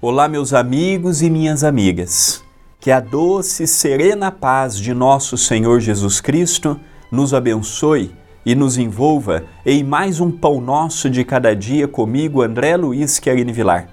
Olá, meus amigos e minhas amigas. Que a doce e serena paz de nosso Senhor Jesus Cristo nos abençoe e nos envolva em mais um pão nosso de cada dia comigo, André Luiz Querini Vilar.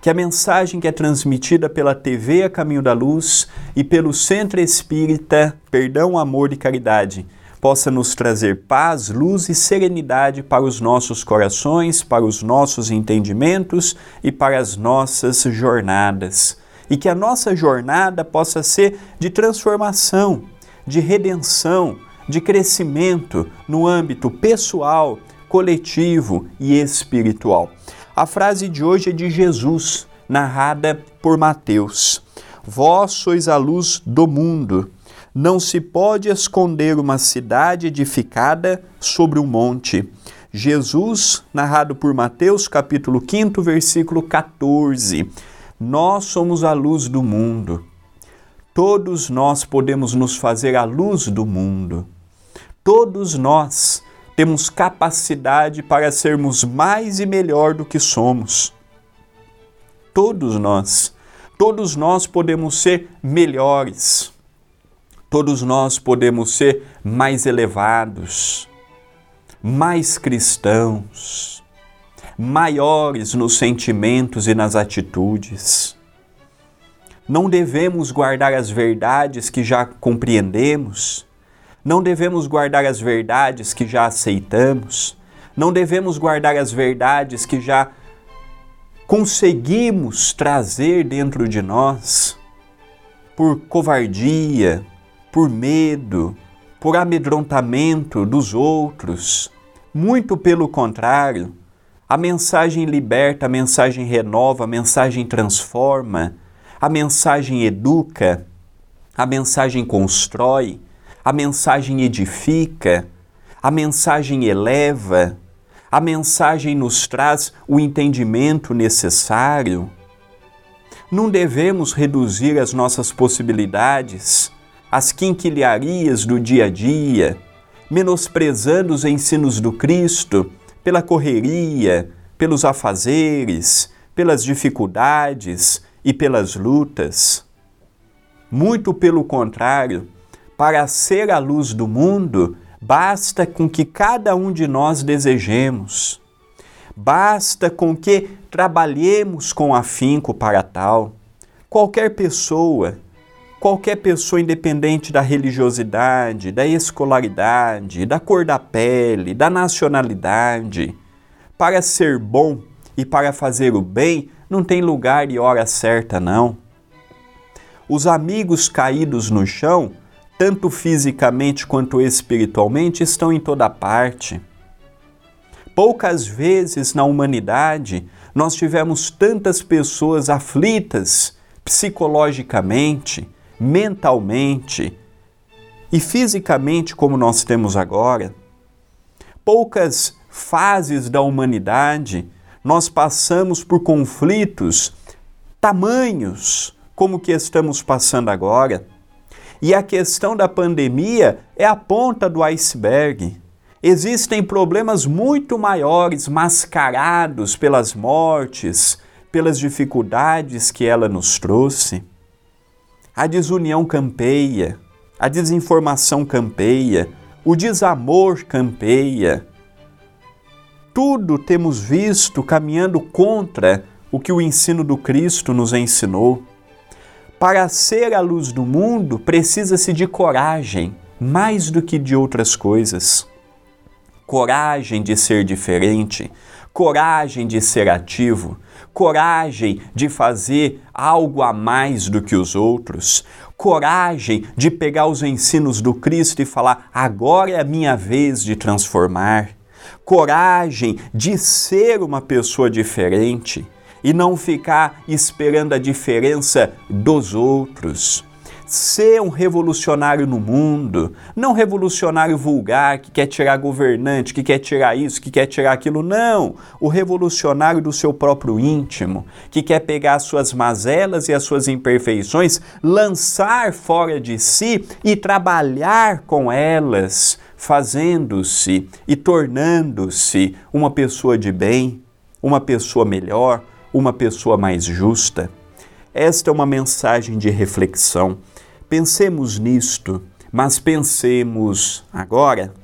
Que a mensagem que é transmitida pela TV A Caminho da Luz e pelo Centro Espírita Perdão, Amor e Caridade possa nos trazer paz, luz e serenidade para os nossos corações, para os nossos entendimentos e para as nossas jornadas. E que a nossa jornada possa ser de transformação, de redenção, de crescimento no âmbito pessoal, coletivo e espiritual. A frase de hoje é de Jesus, narrada por Mateus. Vós sois a luz do mundo. Não se pode esconder uma cidade edificada sobre um monte. Jesus, narrado por Mateus, capítulo 5, versículo 14. Nós somos a luz do mundo. Todos nós podemos nos fazer a luz do mundo. Todos nós temos capacidade para sermos mais e melhor do que somos. Todos nós, todos nós podemos ser melhores todos nós podemos ser mais elevados, mais cristãos, maiores nos sentimentos e nas atitudes. Não devemos guardar as verdades que já compreendemos, não devemos guardar as verdades que já aceitamos, não devemos guardar as verdades que já conseguimos trazer dentro de nós. Por covardia, por medo, por amedrontamento dos outros. Muito pelo contrário, a mensagem liberta, a mensagem renova, a mensagem transforma, a mensagem educa, a mensagem constrói, a mensagem edifica, a mensagem eleva, a mensagem nos traz o entendimento necessário. Não devemos reduzir as nossas possibilidades as quinquilharias do dia a dia, menosprezando os ensinos do Cristo pela correria, pelos afazeres, pelas dificuldades e pelas lutas. Muito pelo contrário, para ser a luz do mundo, basta com que cada um de nós desejemos. Basta com que trabalhemos com afinco para tal. Qualquer pessoa, qualquer pessoa, independente da religiosidade, da escolaridade, da cor da pele, da nacionalidade, para ser bom e para fazer o bem, não tem lugar e hora certa, não. Os amigos caídos no chão, tanto fisicamente quanto espiritualmente, estão em toda parte. Poucas vezes na humanidade nós tivemos tantas pessoas aflitas psicologicamente, mentalmente e fisicamente como nós temos agora. Poucas fases da humanidade nós passamos por conflitos tamanhos como que estamos passando agora. E a questão da pandemia é a ponta do iceberg. Existem problemas muito maiores mascarados pelas mortes, pelas dificuldades que ela nos trouxe. A desunião campeia, a desinformação campeia, o desamor campeia. Tudo temos visto caminhando contra o que o ensino do Cristo nos ensinou. Para ser a luz do mundo, precisa-se de coragem, mais do que de outras coisas. Coragem de ser diferente, coragem de ser ativo, coragem de fazer algo a mais do que os outros, coragem de pegar os ensinos do Cristo e falar: agora é a minha vez de transformar, coragem de ser uma pessoa diferente e não ficar esperando a diferença dos outros ser um revolucionário no mundo, não revolucionário vulgar que quer tirar governante, que quer tirar isso, que quer tirar aquilo, não. O revolucionário do seu próprio íntimo, que quer pegar as suas mazelas e as suas imperfeições, lançar fora de si e trabalhar com elas, fazendo-se e tornando-se uma pessoa de bem, uma pessoa melhor, uma pessoa mais justa? Esta é uma mensagem de reflexão. Pensemos nisto, mas pensemos agora